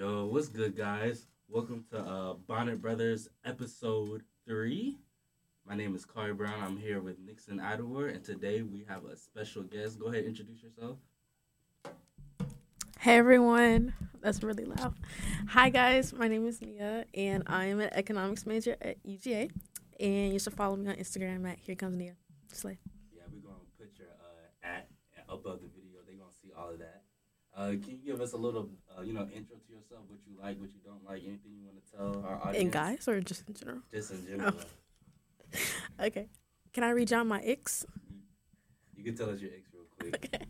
Yo, what's good, guys? Welcome to uh, Bonnet Brothers episode three. My name is Kari Brown. I'm here with Nixon Idleworth, and today we have a special guest. Go ahead, introduce yourself. Hey everyone, that's really loud. Hi guys, my name is Nia, and I am an economics major at UGA. And you should follow me on Instagram at Here Comes Nia. Slay. Yeah, we're gonna put your uh, at above the video. They're gonna see all of that. Uh, can you give us a little, uh, you know, intro to yourself? What you like, what you don't like, anything you want to tell our audience? And guys, or just in general? Just in general. Okay. Can I read down my icks? You can tell us your ex real quick.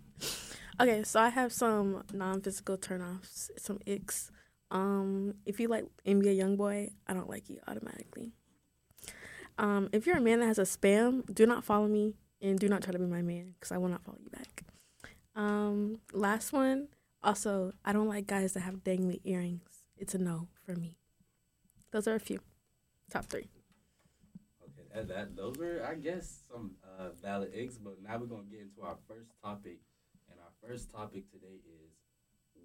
Okay. Okay, so I have some non-physical turnoffs, some icks. Um, if you like NBA YoungBoy, I don't like you automatically. Um, if you're a man that has a spam, do not follow me and do not try to be my man because I will not follow you back. Um, last one. Also, I don't like guys that have dangly earrings. It's a no for me. Those are a few. Top three. Okay, that, that those were, I guess, some uh, valid eggs. But now we're gonna get into our first topic, and our first topic today is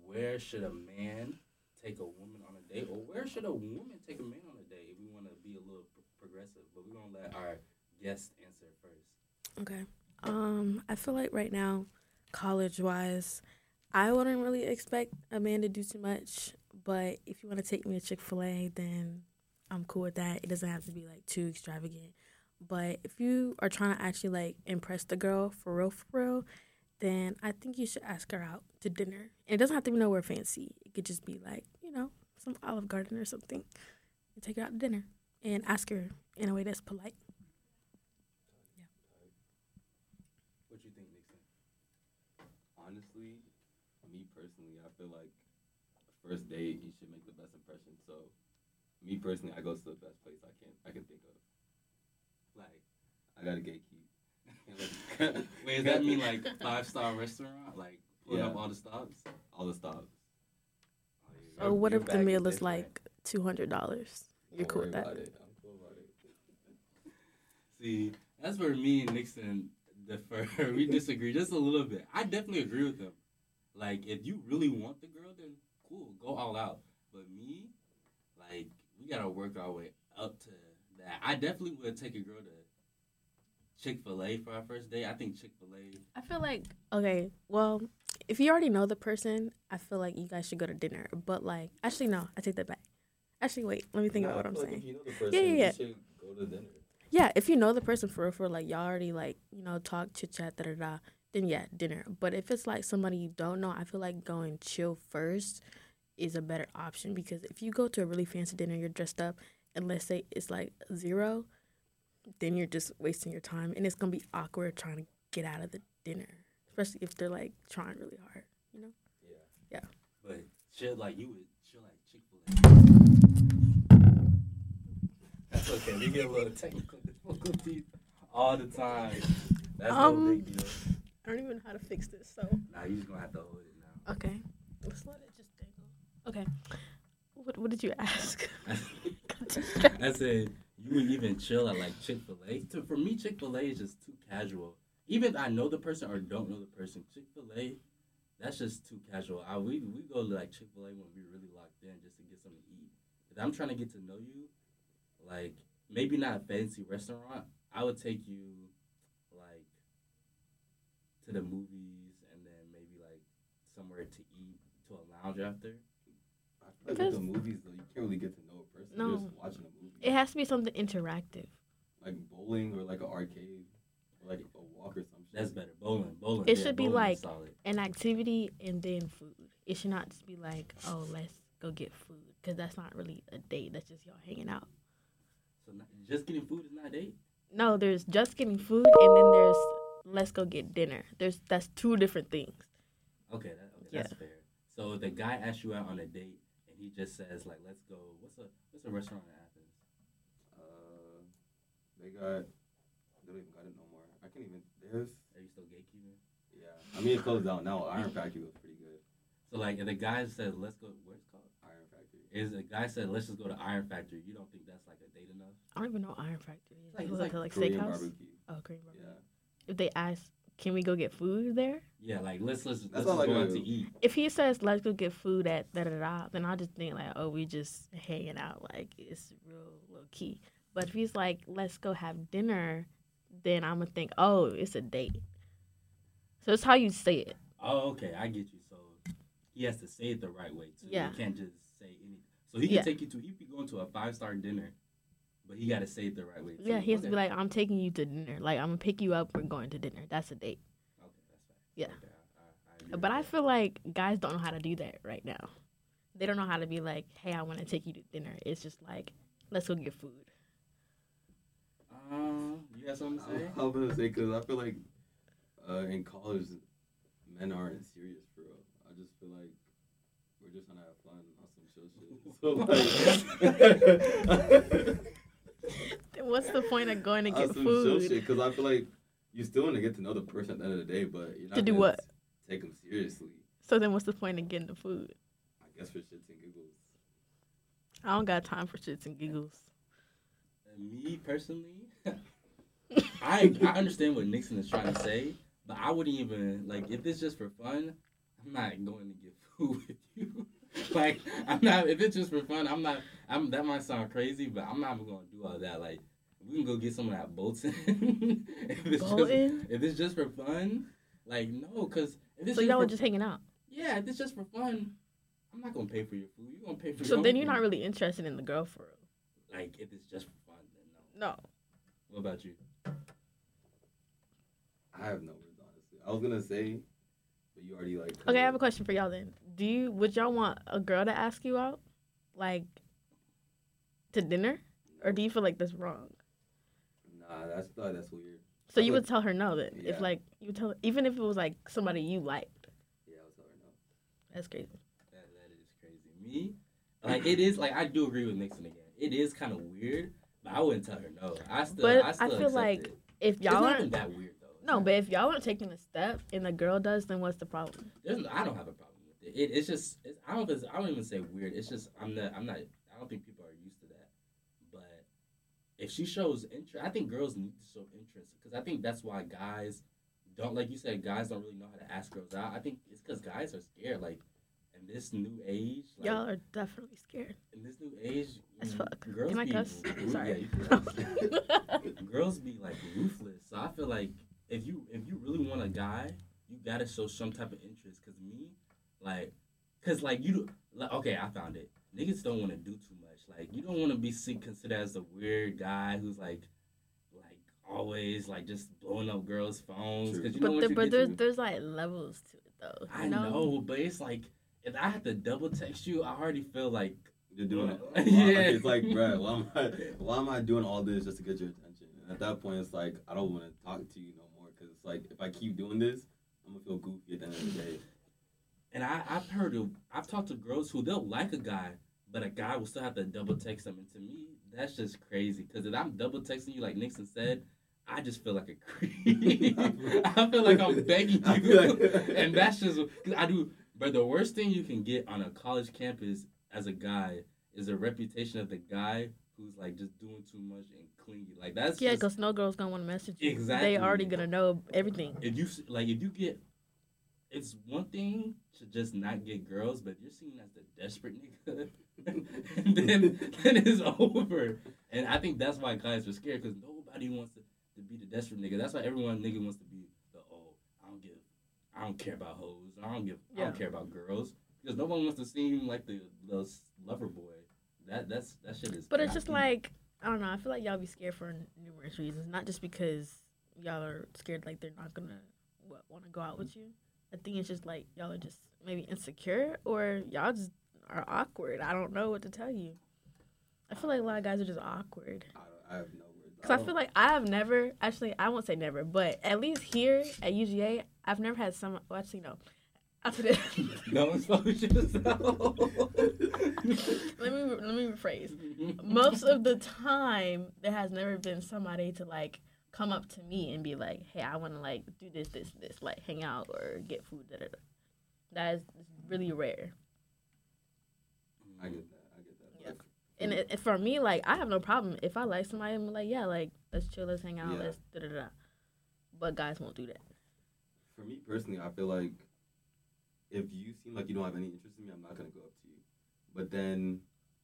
where should a man take a woman on a date, or where should a woman take a man on a date? If we want to be a little pro- progressive, but we're gonna let our guest answer first. Okay. Um, I feel like right now, college wise, I wouldn't really expect a man to do too much. But if you want to take me to Chick Fil A, then I'm cool with that. It doesn't have to be like too extravagant. But if you are trying to actually like impress the girl for real, for real, then I think you should ask her out to dinner. And it doesn't have to be nowhere fancy. It could just be like you know some Olive Garden or something. And take her out to dinner and ask her in a way that's polite. Yeah. What do you think, Nixon? Honestly, me personally, I feel like first date you should make the best impression. So, me personally, I go to the best place I can I can think of. Like, I got a gatekeep. wait, does that mean like five star restaurant? Like, pulling Yeah. up all the stops? all the stops? Oh, yeah. So Your- what if the meal is like two hundred dollars? You're cool with that? About it. I'm cool about it. See, that's where me and Nixon differ. we disagree just a little bit. I definitely agree with him. Like, if you really want the girl, then cool, go all out. But me, like, we gotta work our way up to that. I definitely would take a girl to Chick Fil A for our first date. I think Chick Fil A. I feel like okay, well, if you already know the person, I feel like you guys should go to dinner. But like, actually, no, I take that back. Actually, wait, let me think Nah, about what I I'm like saying. If you know the person, Yeah, yeah, yeah. you should go to dinner. Yeah, if you know the person for real, for like y'all already like you know talk chit chat da da da, then yeah, dinner. But if it's like somebody you don't know, I feel like going chill first is a better option because if you go to a really fancy dinner, you're dressed up, and let's say it's like zero, then you're just wasting your time, and it's gonna be awkward trying to get out of the dinner, especially if they're like trying really hard, you know. Yeah. Yeah. But chill like you would chill like Chick Fil A. That's okay. We get a little technical difficulties all the time. That's Um, no big deal. I don't even know how to fix this, so Nah, you just gonna have to hold it now. okay, let's let it just dangle. Okay, what what did you ask? I said you wouldn't even chill at like Chick Fil A. For me, Chick Fil A is just too casual. Even if I know the person or don't know the person, Chick Fil A, that's just too casual. I we we go to like Chick Fil A when we're really locked in just to get something to eat. If I'm trying to get to know you, like maybe not a fancy restaurant, I would take you like to the movies and then maybe like somewhere to eat to a lounge after. I feel like Because- the movies though, you can't really get to know a person. No. You're just watching a movie. It has to be something interactive. like bowling or like an arcade or like a walk or something. That's better. Bowling, bowling. It yeah, should be bowling is like- An activity and then food. It should not just be like, oh, let's go get food, because that's not really a date. That's just y'all hanging out. So not, just getting food is not a date. No, there's just getting food, and then there's let's go get dinner. There's that's two different things. Okay, that, okay Yeah. that's fair. So the guy asks you out on a date, and he just says like, "Let's go." What's a what's a restaurant in Athens? Uh, they got. They don't even got it no more. I can't even. There's. Are you still gatekeeping? Yeah. I mean, it closed down now. Iron Factory was pretty good. So like, if the guy says, "Let's go," where's it called? Iron Factory. Is the guy said, "Let's just go to Iron Factory"? You don't think that's like a date enough? I don't even know Iron Factory is. Like- Is it's it like like Korean steakhouse? barbecue. Oh, Korean barbecue. Yeah. If they ask, can we go get food there? Yeah, like let's let's That's let's all I go out do. to eat. If he says let's go get food at da da da, then I just think like, oh, we just hanging out, like it's real low key. But if he's like, let's go have dinner, then I'm gonna think, oh, it's a date. So it's how you say it. Oh, okay, I get you. So he has to say it the right way too. Yeah. He can't just say anything. So he can Yeah. take you to he be going to a five star dinner, but he got to say it the right way. Too. Yeah, he has to be like, I'm taking you to dinner. Like I'm gonna pick you up. We're going to dinner. That's a date. Okay, that's fine. Yeah. Okay, I, I, I But I feel like guys don't know how to do that right now. They don't know how to be like, hey, I want to take you to dinner. It's just like, let's go get food. Um, you got something to say? I was gonna say because I feel like uh, in college, men aren't serious for real. I just feel like we're just trying to have fun on some chill shit. So like, Then What's the point of going to get some food? shit because I feel like you still want to get to know the person at the end of the day, but you're not To do what? Take them seriously. So then what's the point of getting the food? I guess for shits and giggles. I don't got time for shits and giggles. And me personally, I I understand what Nixon is trying to say, but I wouldn't even like if it's just for fun. I'm not going to get food with you. like I'm not if it's just for fun. I'm not. I'm that might sound crazy, but I'm not going to do all that. Like we can go get someone at Bolton. if it's Bolton? just if it's just for fun, like no, because if it's So just y'all for, were just hanging out. yeah, if it's just for fun. I'm not gonna pay for your food. You're gonna pay for So your then own you're not really interested in the girl for real. like if it's just for fun. Then no. No. What about you? I have no words honestly. I was gonna say, but you already like. Okay, I have a question for y'all then. Do you would y'all want a girl to ask you out? Like to dinner? Or do you feel like that's wrong? Nah, that's that's weird. So I you would- would tell her no then. Yeah. If like you would tell even if it was like somebody you liked. Yeah, I was telling her no. That's crazy. That that is crazy. Me, like it is like I do agree with Nixon again. It is kind of weird, but I wouldn't tell her no. I still, But I I still feel like it. If y'all aren't that weird though. No, but if y'all aren't taking a step and the girl does, then what's the problem? there's, no- I don't have a problem with it. it it's just it's, I don't. I don't even say weird. It's just I'm not. I'm not. I don't think people are used to that. But if she shows interest, I think girls need to show interest because I think that's why guys don't like you said. Guys don't really know how to ask girls out. I think it's because guys are scared. Like in this new age, like, Y'all are definitely scared. in this new age, As mm, fuck. Girls Can I be cuss? ru- Sorry. yeah, girls be like ruthless. So I feel like if you if you really want a guy, you gotta show some type of interest. Cause me, like, cause like you, do- like, okay, I found it. Niggas don't want to do too much. Like you don't want to be seen considered as a weird guy who's like, like always like just blowing up girls' phones. Cause you but know what there, you but there's to. there's like levels to it though. I know? know, but it's like if I have to double text you, I already feel like You're doing it. Yeah. yeah. Like, it's like, bro, why am I, why am I doing all this just to get your attention? And at that point, it's like I don't want to talk to you no more because it's like if I keep doing this, I'm gonna feel goofy at the end of the day. And I, I've heard of, I've talked to girls who they'll like a guy, but a guy will still have to double text them. And to me, that's just crazy. Because if I'm double texting you, like Nixon said, I just feel like a creep. I feel like I'm begging you. like- and that's just, cause I do, but the worst thing you can get on a college campus as a guy is a reputation of the guy who's like just doing too much and clingy. Like that's Yeah, because no girl's gonna want to message you. Exactly. They already gonna know everything. if you like if you get it's one thing to just not get girls, but you're seen as the desperate nigga, then then it's over. And I think that's why guys are scared because nobody wants to, to be the desperate nigga. That's why everyone nigga wants to be the oh I don't give I don't care about hoes. I don't give I don't care about girls because no one wants to seem like the the lover boy. That that's that shit is. But it's just like I don't know. I feel like y'all be scared for numerous reasons, not just because y'all are scared like they're not gonna what want to go out with you. I think it's just like y'all are just maybe insecure or y'all just are awkward. I don't know what to tell you. I feel like a lot of guys are just awkward. I, don't- I have no words. Cause I don't- feel like I have never actually I won't say never, but at least here at UGA, I've never had some. Well, actually, no. After this, no expose yourself. let me let me rephrase. most of the time there has never been somebody to like come up to me and be like hey i want to like do this this this like hang out or get food da, da, da. that is really rare I get that. I get that. Yeah. Like, and it, it- for me like i have no problem if i like somebody i'm like yeah like let's chill let's hang out Yeah. let's da da da but guys won't do that for me personally, I feel like if you seem like you don't have any interest in me, I'm not gonna go up to you. But then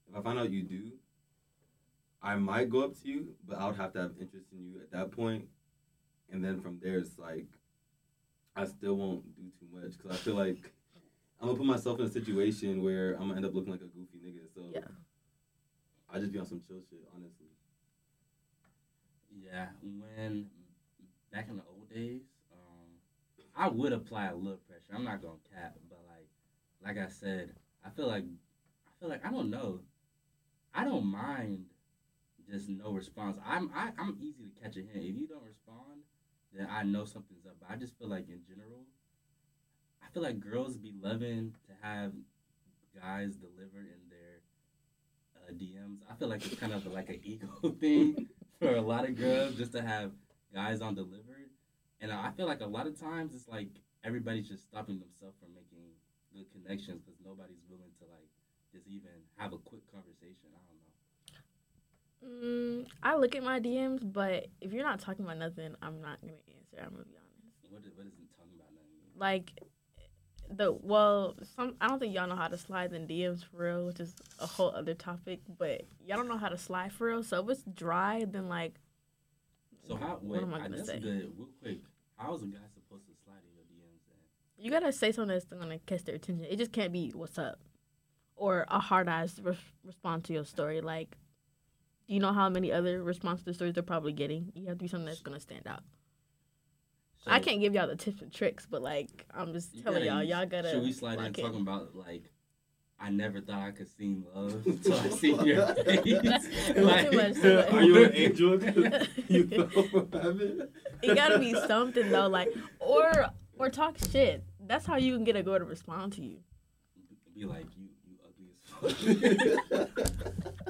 if I find out you do, I might go up to you, but I would have to have interest in you at that point. And then from there, it's like I still won't do too much because I feel like I'm gonna put myself in a situation where I'm gonna end up looking like a goofy nigga. So Yeah. I just be on some chill shit, honestly. Yeah, when back in the old days, um, I would apply a little pressure. I'm not gonna cap, but like, like I said, I feel like, I feel like I don't know. I don't mind just no response. I'm I, I'm easy to catch a hint. If you don't respond, then I know something's up. But I just feel like in general, I feel like girls be loving to have guys delivered in their uh, DMs. I feel like it's kind of like an ego thing for a lot of girls just to have guys on delivered. And I feel like a lot of times it's like everybody's just stopping themselves from making good connections because nobody's willing to like just even have a quick conversation. I. Mm, I look at my DMs, but if you're not talking about nothing, I'm not gonna answer. I'm gonna be honest. What is, what is it talking about? Nothing? Like the well, some I don't think y'all know how to slide in DMs for real, which is a whole other topic. But y'all don't know how to slide for real. So if it's dry, then like So how? What am I I gonna that's say? good. Real quick, how is a guy supposed to slide in your DMs? Then? you gotta say something that's gonna catch their attention. It just can't be "What's up," or a hard ass re- response to your story. Like, you know how many other responses to stories they're probably getting? You have to be something that's gonna stand out. I can't give y'all the tips and tricks, but like I'm just telling gotta- y'all, y'all gotta. Should we slide in lock in. talking about like? I never thought I could see love until I see your face. Too much, too much. Are you an angel? 'Cause you fell from heaven? it gotta be something though, like or or talk shit. That's how you can get a girl to respond to you. Be like you, you ugly as fuck.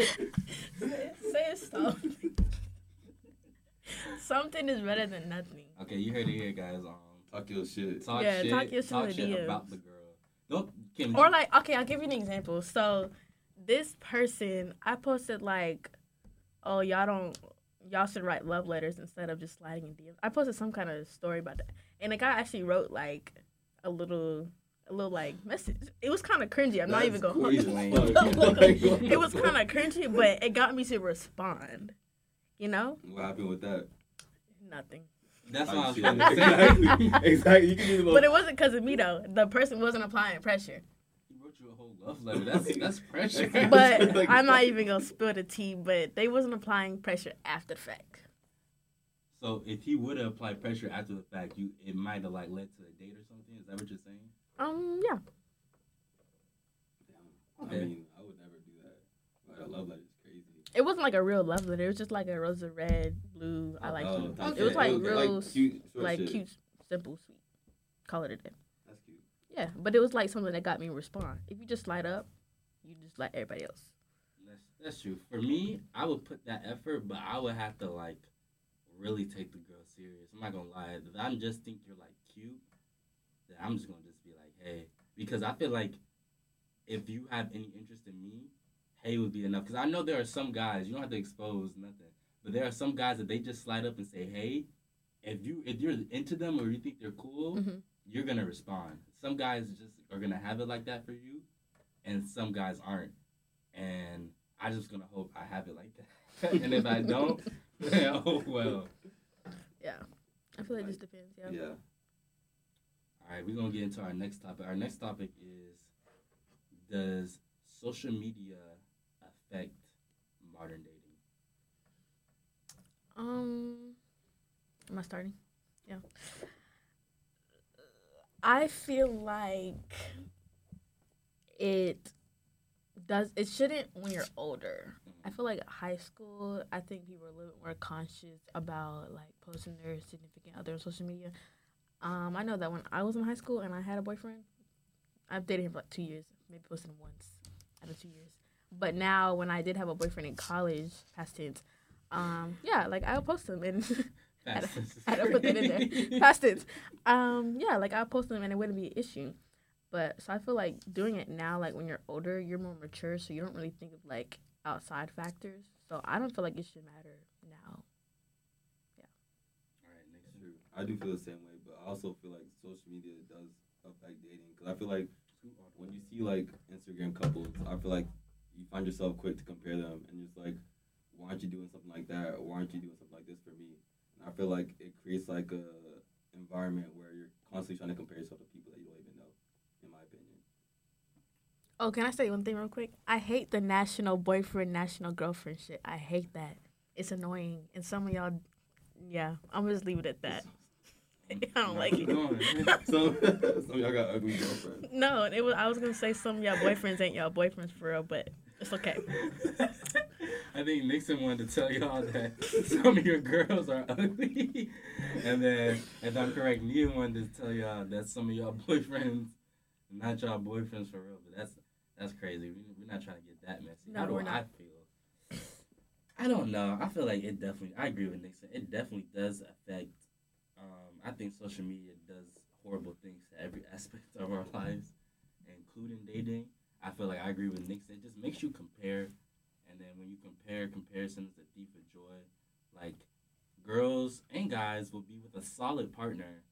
Say something. something is better than nothing. okay, you heard it here, guys. Um, Talk your shit. talk Yeah, shit. talk your shit talk shit about the girl. Don't Kim. Or like, okay, I'll give you an example. So this person, I posted like, oh y'all don't, y'all should write love letters instead of just sliding in DMs. I posted some kind of story about that, and the guy actually wrote like a little, a little like message. It was kind of cringy. I'm not even That's going. crazy. it was kind of cringy, but it got me to respond. You know, What happened with that? nothing. That's what I was Shit. gonna say. exactly. exactly. You can be the most. But it wasn't because of me though. The person wasn't applying pressure. He wrote you a whole love letter. That's that's pressure. But Like, I'm not even gonna spill the tea. But they wasn't applying pressure after the fact. so if he would have applied pressure after the fact, you it might have like led to a date or something. Is that what you're saying? Um, yeah. Damn. Okay. I mean, I would never do that. Like, a love letter is crazy. It wasn't like a real love letter. It was just like a rose of red, blue. I like Oh, you. that's It was like It real, like cute, like shit. cute, simple, sweet. Call it a day. That's cute. Yeah, but it was like something that got me to respond. If you just light up, you just like everybody else. That's that's true. For me, I would put that effort, but I would have to like really take the girl serious. I'm not gonna lie. If I just think you're like cute, then I'm just gonna just be like, hey, because I feel like if you have any interest in me, hey would be enough. Because I know there are some guys you don't have to expose nothing, but there are some guys that they just slide up and say, hey. If you if you're into them or you think they're cool, Mhm. you're gonna respond. Some guys just are gonna have it like that for you, and some guys aren't. And I just gonna hope I have it like that. and if I don't, then oh well. Yeah. I feel like it just depends. Yeah. Yeah. All right, we're gonna get into our next topic. Our next topic is: Does social media affect modern dating? Um, am I starting? Yeah. I feel like it does. It shouldn't when you're older. I feel like high school. I think people are a little bit more conscious about like posting their significant other on social media. Um, I know that when I was in high school and I had a boyfriend, I've dated him for like two years. Maybe posted him once out of two years. But now, when I did have a boyfriend in college, past tense, um, yeah, like I'll post them and I That's don't put that in there. Past tense. Um, yeah, like I'll post them and it wouldn't be an issue. But so I feel like doing it now, like when you're older, you're more mature, so you don't really think of like outside factors. So I don't feel like it should matter now. Yeah. All right, next. True. I do feel the same way, but I also feel like social media does affect dating because I feel like when you see like Instagram couples, I feel like you find yourself quick to compare them and just like, why aren't you doing something like that? Or why aren't you doing something like this for me? And I feel like it creates like a environment where you're constantly trying to compare yourself to people that you don't even know. In my opinion. Oh, can I say one thing real quick? I hate the national boyfriend, national girlfriend shit. I hate that. It's annoying, and some of y'all, yeah, I'm gonna just leave it at that. I don't like it. going. some, y'all got ugly girlfriends. No, it was. I was gonna say some of y'all boyfriends ain't y'all boyfriends for real, but it's okay. I think Nixon wanted to tell y'all that some of your girls are ugly, and then, if I'm correct, Nia wanted to tell y'all that some of y'all boyfriends, not y'all boyfriends for real. But that's that's crazy. We, we're not trying to get that messy. No, How do we're I not. feel? I don't know. I feel like it definitely. I agree with Nixon. It definitely does affect. I think social media does horrible things to every aspect of our lives, including dating. I feel like I agree with Nixon. It just makes you compare, and then when you compare, comparison is the thief of joy. Like girls and guys will be with a solid partner,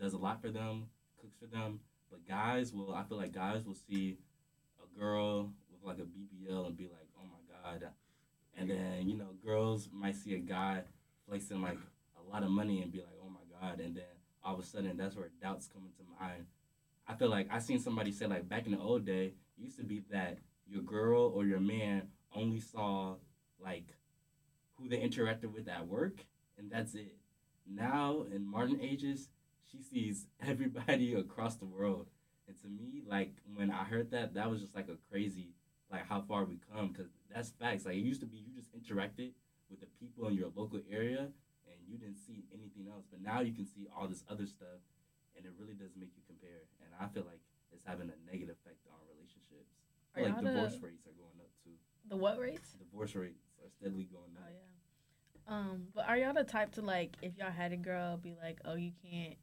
does a lot for them, cooks for them. But guys will, I feel like guys will see a girl with like a BBL and be like, oh my god. And then you know, girls might see a guy flexing like a lot of money and be like, god. And then all of a sudden, that's where doubts come into mind. I feel like I seen somebody say like back in the old day, it used to be that your girl or your man only saw like who they interacted with at work, and that's it. Now in modern ages, she sees everybody across the world, and to me, like when I heard that, that was just like a crazy, like how far we come, because that's facts. Like it used to be, you just interacted with the people in your local area, you didn't see anything else. But now you can see all this other stuff, and it really does make you compare. And I feel like it's having a negative effect on relationships. Are like y'all the- divorce rates are going up too. The what rates? Divorce rates are steadily going up. Oh up. yeah. Um, but are y'all the type to like if y'all had a girl be like, oh, you can't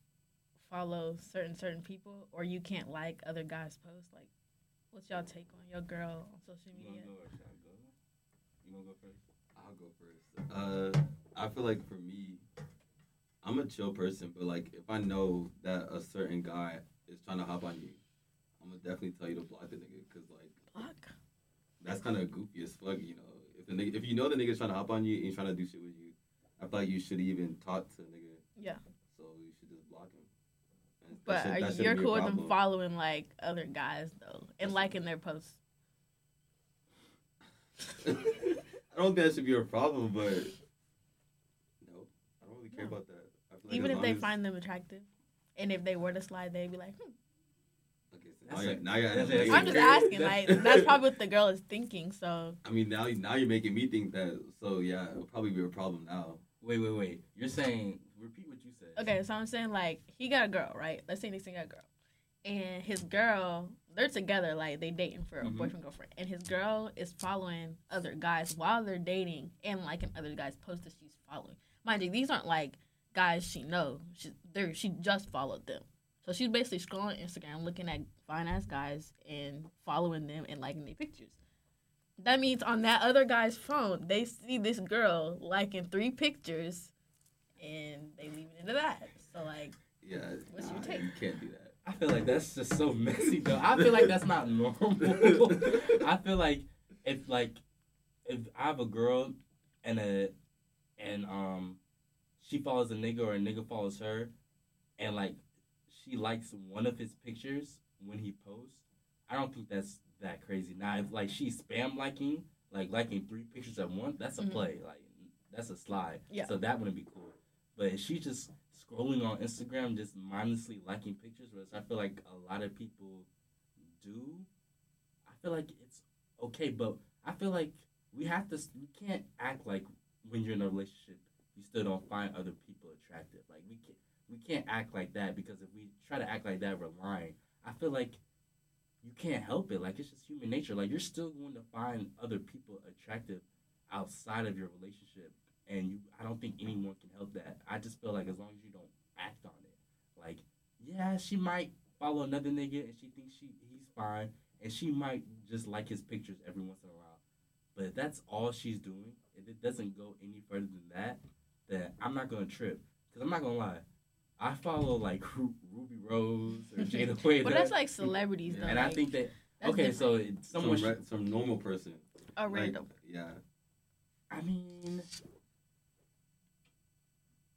follow certain certain people or you can't like other guys' posts? Like, what's y'all take on your girl on social You wanna media? go or should I go? You wanna go first? I'll go first. Uh, I feel like for me, I'm a chill person, but like if I know that a certain guy is trying to hop on you, I'm gonna definitely tell you to block the nigga, cause like Block. that's kind of goofy as fuck, you know. If the nigga, if you know the nigga's trying to hop on you and he's trying to do shit with you, I feel like you should even talk to the nigga. Yeah. So you should just block him. And But should- are that you, shouldn't you're cool with them following like other guys though and liking their posts? I don't think that should be a problem, but no, I don't really care No. about that. I feel like Even if they as- find them attractive, and if they were to slide, they'd be like, hmm. Okay, so now, you're, now you're that's now I'm just asking. Like that's probably what the girl is thinking. So I mean, now now you're making me think that. So yeah, it'll probably be a problem now. Wait, wait, wait. You're saying repeat what you said. Okay, so I'm saying like he got a girl, right? Let's say Nixon got a girl, and his girl, they're together, like they dating for a Mhm. boyfriend girlfriend, and his girl is following other guys while they're dating and liking other guys' posts that she's following. Mind you, these aren't like guys she know. She they she just followed them, so she's basically scrolling Instagram, looking at fine ass guys and following them and liking their pictures. That means on that other guy's phone, they see this girl liking three pictures and they leave it into that. So like, Yeah, What's your take? You can't do that. I feel like that's just so messy though. I feel like that's not normal. I feel like if like if I have a girl and a and um she follows a nigga or a nigga follows her and like she likes one of his pictures when he posts, I don't think that's that crazy. Now if like she's spam liking, like liking three pictures at once, that's a Mhm. play. Like that's a slide. Yeah. So that wouldn't be cool. But if she's just scrolling on Instagram, just mindlessly liking pictures, which I feel like a lot of people do, I feel like it's okay. But I feel like we have to, we can't act like when you're in a relationship, you still don't find other people attractive. Like we can't, we can't act like that because if we try to act like that, we're lying. I feel like you can't help it. Like it's just human nature. Like you're still going to find other people attractive outside of your relationship and you I don't think anyone can help that. I just feel like as long as you don't act on it, like yeah, she might follow another nigga and she thinks she he's fine, and she might just like his pictures every once in a while. But if that's all she's doing, if it doesn't go any further than that, then I'm not gonna trip. Cause I'm not gonna lie, I follow like Ru- Ruby Rose or Jada Wade. But that's like celebrities though. and I think that okay, different. so it's Some, someone. re- some normal person. a Like, random. yeah. I mean,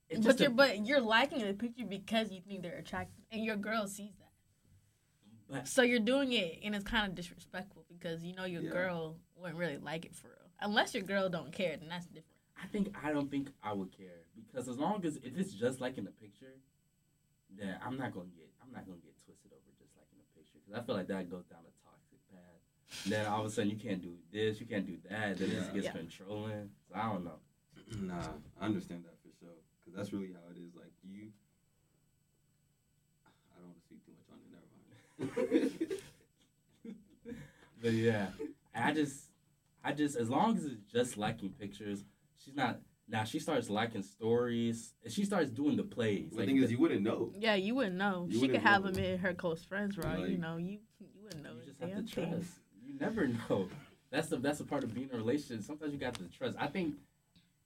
it's but you're a- but you're liking the picture because you think they're attractive, and your girl sees that. but So you're doing it, and it's kind of disrespectful because you know your Yeah. girl wouldn't really like it for real. Unless your girl don't care, then that's different. I think I don't think I would care because as long as if it's just like in the picture, then I'm not gonna get I'm not gonna get twisted over just like in the picture because I feel like that goes down a toxic path. then all of a sudden you can't do this, you can't do that, then it just gets Yeah. controlling. So I don't know. Nah, I understand that for sure. Because that's really how it is. Like, you. I don't want to speak too much on it. Never mind. But yeah, I just I just as long as it's just liking pictures, she's not. Now she starts liking stories and she starts doing the plays. the thing is, you wouldn't know. Yeah, you wouldn't know. You she wouldn't could have know. them in her close friends, right? you know, you you wouldn't know. you just have damn to thing. trust. You never know. That's the that's a part of being in a relationship. Sometimes you got to trust. I think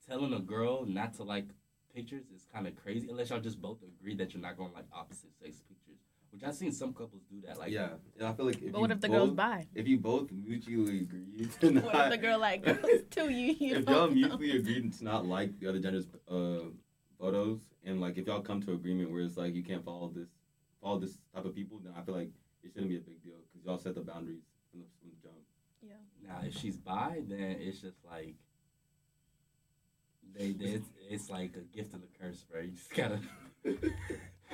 telling a girl not to like pictures is kind of crazy unless y'all just both agree that you're not going to like opposite sex pictures. Which I've seen some couples do that. Like yeah. yeah, I feel like if But you what if the both, girl's bi? If you both mutually agree to not, What if the girl like girls too? You, you if don't y'all know. mutually agree to not like the other gender's uh, photos, and like if y'all come to agreement where it's like you can't follow this, follow this type of people, then I feel like it shouldn't be a big deal because y'all set the boundaries from the, from the jump. now, if she's bi, then it's just like they, they it's, it's like a gift and a curse, bro. You just gotta.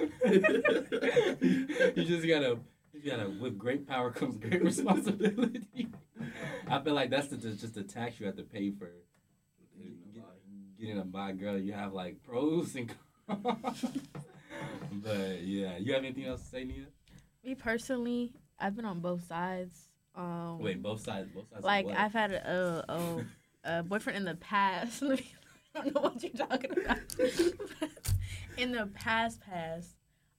you just gotta. You gotta. With great power comes great responsibility. I feel like that's the, just the tax you have to pay for getting a bi girl. You have like pros and cons. but yeah, you have anything else to say, Nia? Me personally, I've been on both sides. Um, Wait, both sides. Both sides. like? I've had a, a, a boyfriend in the past. I don't know what you're talking about. In the past, past,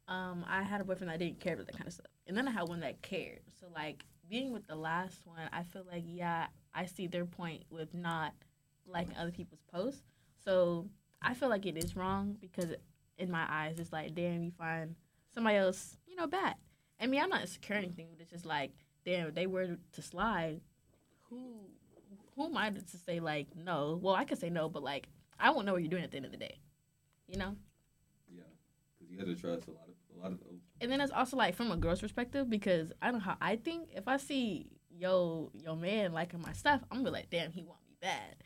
um, I had a boyfriend that didn't care about that kind of stuff, and then I had one that cared. So like being with the last one, I feel like yeah, I see their point with not liking other people's posts. So I feel like it is wrong because in my eyes, it's like damn, you find somebody else, you know, bad. I mean, I'm not insecure or anything, but it's just like damn, they were to slide, who who am I to say like no? Well, I could say no, but like I won't know what you're doing at the end of the day, you know. You got to trust a lot of a lot of. And then it's also like from a girl's perspective because I know how I think. If I see yo yo man liking my stuff, I'm gonna be like, damn, he want me bad,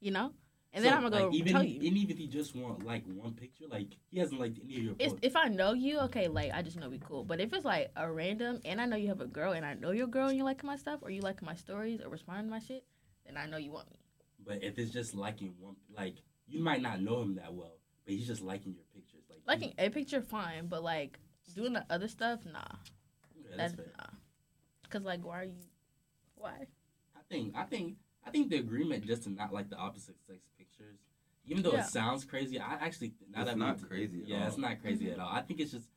you know. And then I'm gonna go like, even, tell you. And even if he just want like one picture, like he hasn't liked any of your It's, posts. if I know you, okay, like I just know we cool. But if it's like a random, and I know you have a girl, and I know you're girl, and you like my stuff, or you like my stories, or responding to my shit, then I know you want me. But if it's just liking one, like you might not know him that well, but he's just liking your Liking a picture, fine, but like doing the other stuff, nah, Yeah, that's that's nah. Cause like, why are you? Why? I think I think I think the agreement just to not like the opposite sex pictures, even though Yeah. it sounds crazy, I actually now It's that not we- crazy at yeah, all. it's not crazy at all. I think it's just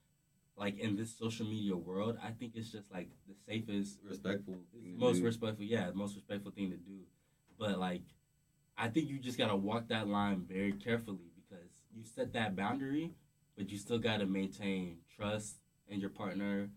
like in this social media world, I think it's just like the safest respectful. thing to most do. respectful yeah most respectful thing to do but like i think you just gotta walk that line very carefully because you set that boundary but you still gotta maintain trust in your partner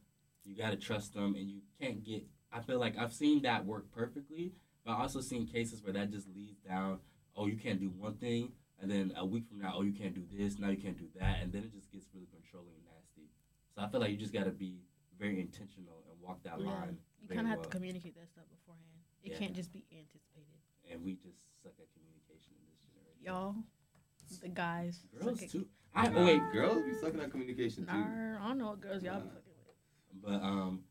you gotta trust them and you can't get i feel like i've seen that work perfectly but i've also seen cases where that just leads down oh you can't do one thing and then a week from now oh you can't do this now you can't do that and then it just gets really controlling and nasty so i feel like you just gotta be very intentional and walk that Yeah. line You kind of have well. to communicate that stuff beforehand. It Yeah. can't just be anticipated. and we just suck at communication in this generation. Y'all, the guys, girls suck at- too. I Nah, wait, girls be sucking at communication too. Nah, I don't know what girls y'all be Nah. fucking with. but um,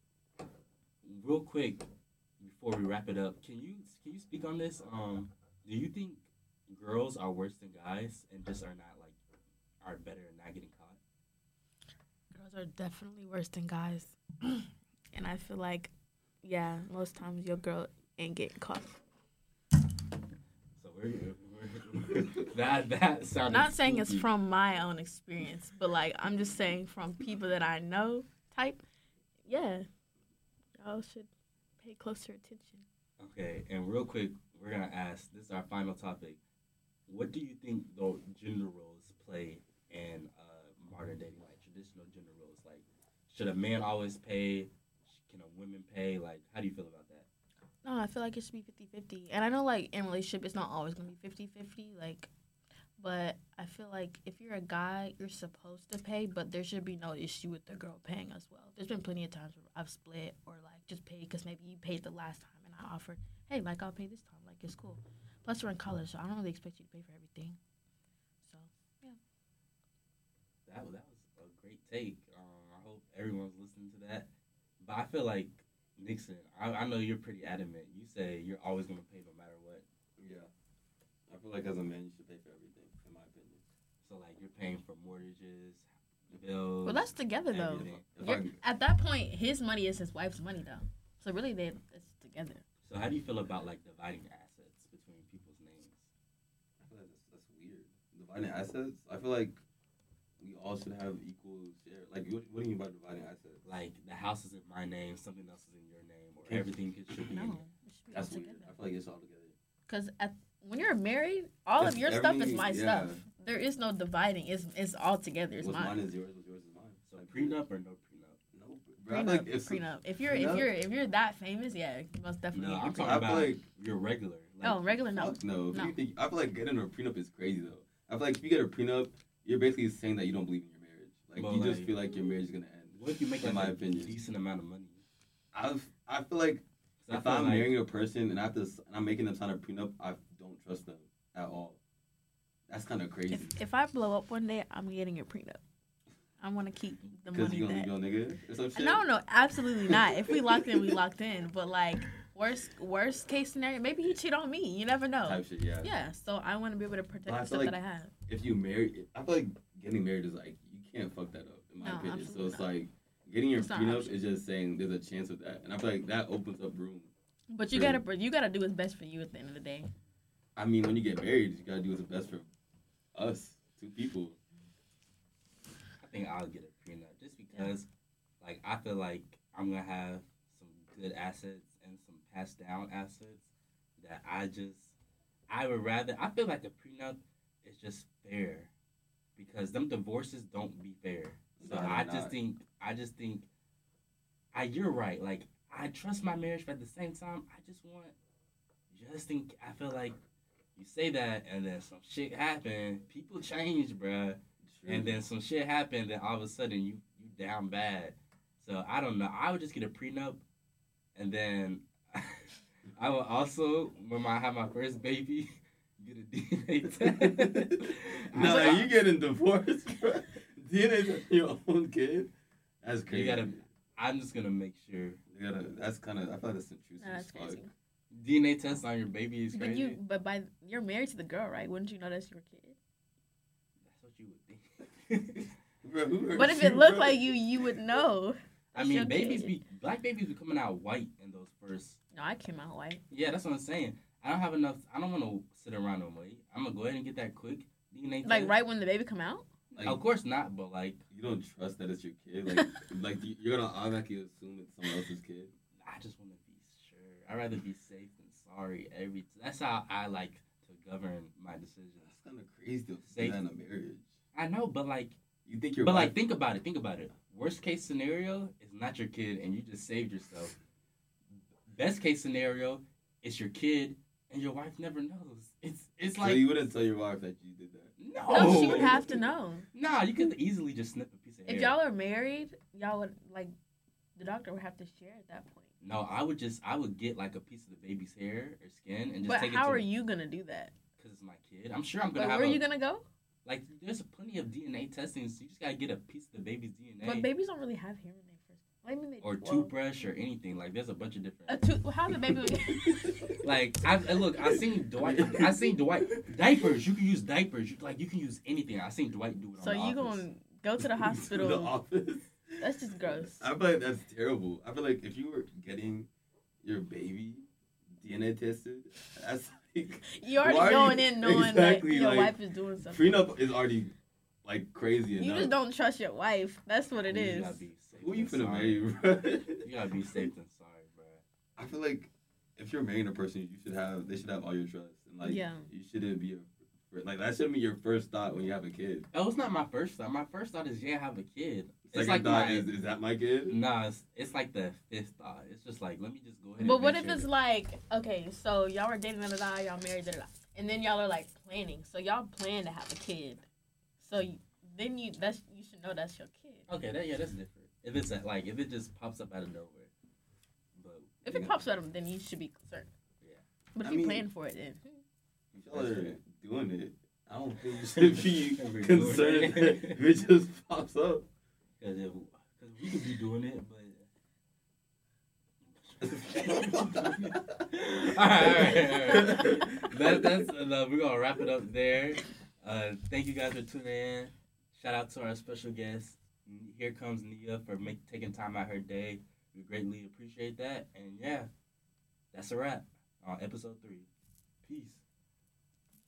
real quick before we wrap it up, can you can you speak on this? Um, do you think girls are worse than guys and just are not like are better at not getting caught? Girls are definitely worse than guys, and I feel like, yeah, most times your girl ain't getting caught. So we're, we're that that sounded. Not saying it's from my own experience, but like I'm just saying from people that I know. Type, yeah, y'all should pay closer attention. Okay, and real quick, we're gonna ask. This is our final topic. What do you think the gender roles play in uh, modern dating like traditional gender roles? Like, should a man always pay? Can a woman pay? Like, how do you feel about? No, I feel like it should be 50-50. And I know like in relationship it's not always gonna be 50-50, like but I feel like if you're a guy, you're supposed to pay, but there should be no issue with the girl paying as well. There's been plenty of times where I've split or like just paid because maybe you paid the last time and I offered, hey, like I'll pay this time, like it's cool. Plus we're in college, so I don't really expect you to pay for everything. So yeah. That that was a great take. Um, I hope everyone's listening to that. But I feel like Nixon. I, I know you're pretty adamant. You say you're always gonna pay no matter what. Yeah. I feel like as a man, you should pay for everything, in my opinion. So like you're paying for mortgages, bills. Well that's together though. everything. If at that point his money is his wife's money though. So really they it's together. So how do you feel about like dividing assets between people's names? I feel like that's, that's weird. Dividing assets, I feel like we all should have equal share. Like, what, what do you mean by dividing assets? Like the house is in my name, something else is in your name, or everything could- should be in No, your it should be all That's weird. together. I feel like it's all together. Because at when you're married, all It's of your stuff is my yeah. stuff. There is no dividing. It's it's all together. It's what's mine. mine is yours. What's yours is mine. So Like, prenup or no prenup? No, bro. I Prenup, like if prenup. If you're if you're if you're that famous, yeah, you most definitely. No, I'm talking feel about like- your regular. Like, oh, regular no. Fuck no. If No. you think, I feel like getting a prenup is crazy though. I feel like if you get a prenup, you're basically saying that you don't believe in your marriage. Like Well, you just feel like your marriage is gonna end. What if you make In like my a opinion. decent amount of money? I've I feel like 'Cause I if feel I'm like- marrying a person and I have to and I'm making them sign a prenup, I don't trust them at all. That's kind of crazy. If if I blow up one day, I'm getting a prenup. I want to keep the money. Because money you gonna that. leave your nigga or some shit. No, no, absolutely not. If we locked in, we locked in. But like worst worst case scenario, maybe he cheat on me. You never know. Type shit, yeah. Yeah, so I want to be able to protect But the stuff like- that I have. If you marry, I feel like getting married is like you can't fuck that up in my No, opinion. So it's not. like getting your It's not an prenup is just saying there's a chance of that, and I feel like that opens up room. But you True. gotta you gotta do what's best for you at the end of the day. I mean, when you get married, you gotta do what's best for us, two people. I think I'll get a prenup just because, like, I feel like I'm gonna have some good assets and some passed down assets that I just, I would rather. I feel like a prenup is just fair because them divorces don't be fair. So No, I just think, I just think, I you're right. Like I trust my marriage, but at the same time, I just want, just think. I feel like you say that, and then some shit happen. People change, bruh and then some shit happened, then all of a sudden you you down bad. So I don't know. I would just get a prenup, and then I will also when I have my first baby get a DNA test. no, I- like, you ah. getting divorced, bro. DNA test your own kid? That's crazy. You gotta. I'm just gonna make sure You gotta. That's kind of. I thought that's intrusive. Nah, that's crazy. DNA test on your baby is crazy. But you but by you're married to the girl, right? Wouldn't you know that's your kid? That's what you would think. Bro, But if it looked bro? like you, you would know. I mean, babies be black babies be coming out white in those first. No, I came out white. Yeah, that's what I'm saying. I don't have enough. I don't want to sit around and wait. I'm gonna go ahead and get that quick DNA test. Like right when the baby come out. Like, of course not, but like you don't trust that it's your kid. Like, like you- you're gonna automatically assume it's someone else's kid. I just want to be sure. I'd rather be safe than sorry. Every that's how I like to govern my decisions. That's kind of crazy to say that in a marriage. I know, but like, You think you're. but wife, like, think about it. Think about it. Worst case scenario is not your kid, and you just saved yourself. Best case scenario, it's your kid, and your wife never knows. It's it's so like you wouldn't tell your wife that you did that. no. No, she would have to know. Nah, you could easily just snip a piece of hair. If y'all are married, y'all would like the doctor would have to share at that point. no, I would just I would get like a piece of the baby's hair or skin and just But take how it are you gonna do that? because it's my kid. I'm sure I'm gonna Like have where a, are you gonna go? Like there's plenty of DNA testing. So you just gotta get a piece of the baby's DNA But babies don't really have hair when they first. I mean, they, or well, toothbrush or anything. Like there's a bunch of different. A tooth. Well, how's the baby? like I and look, I seen Dwight. I seen Dwight diapers. You can use diapers. You, like you can use anything. I seen Dwight do it. On so you Office. gonna go to the hospital? the hospital? office. That's just gross. I feel like that's terrible. I feel like if you were getting your baby DNA tested, that's like You already Why are going you- in knowing Exactly, that your like, wife is doing something. prenup is already like crazy Enough. You just don't trust your wife. That's what it You is. gotta be safe Who you than finna sorry. marry, bro? You gotta be safe than sorry, bro. I feel like if you're marrying a person, you should have they should have all your trust, and like Yeah. you shouldn't be Like that shouldn't be your first thought when you have a kid. Oh, it's not my first thought. My first thought is yeah, I have a kid. Second It's like thought my, is, is that my kid? Nah, it's, it's like the fifth thought. It's just like let me just go ahead. But and what if sure it's that- like, okay, so y'all were dating, da da da, y'all married, da da da, and then y'all are like planning. So y'all plan to have a kid. So you, then you that's you should know that's your kid. Okay, that yeah, that's different. If it's at, like if it just pops up out of nowhere. But If it pops out, of then you should be concerned. Yeah. But if I you mean- plan for it, then If y'all are doing it, I don't think you should be concerned if it just pops up. Because if because we could be doing it, but. all right, all right, all right. That, that's enough. We're gonna wrap it up there. Uh, thank you guys for tuning in. Shout out to our special guest. Here comes Nia for make, taking time out her day. We greatly appreciate that. And yeah, that's a wrap on episode three. Peace.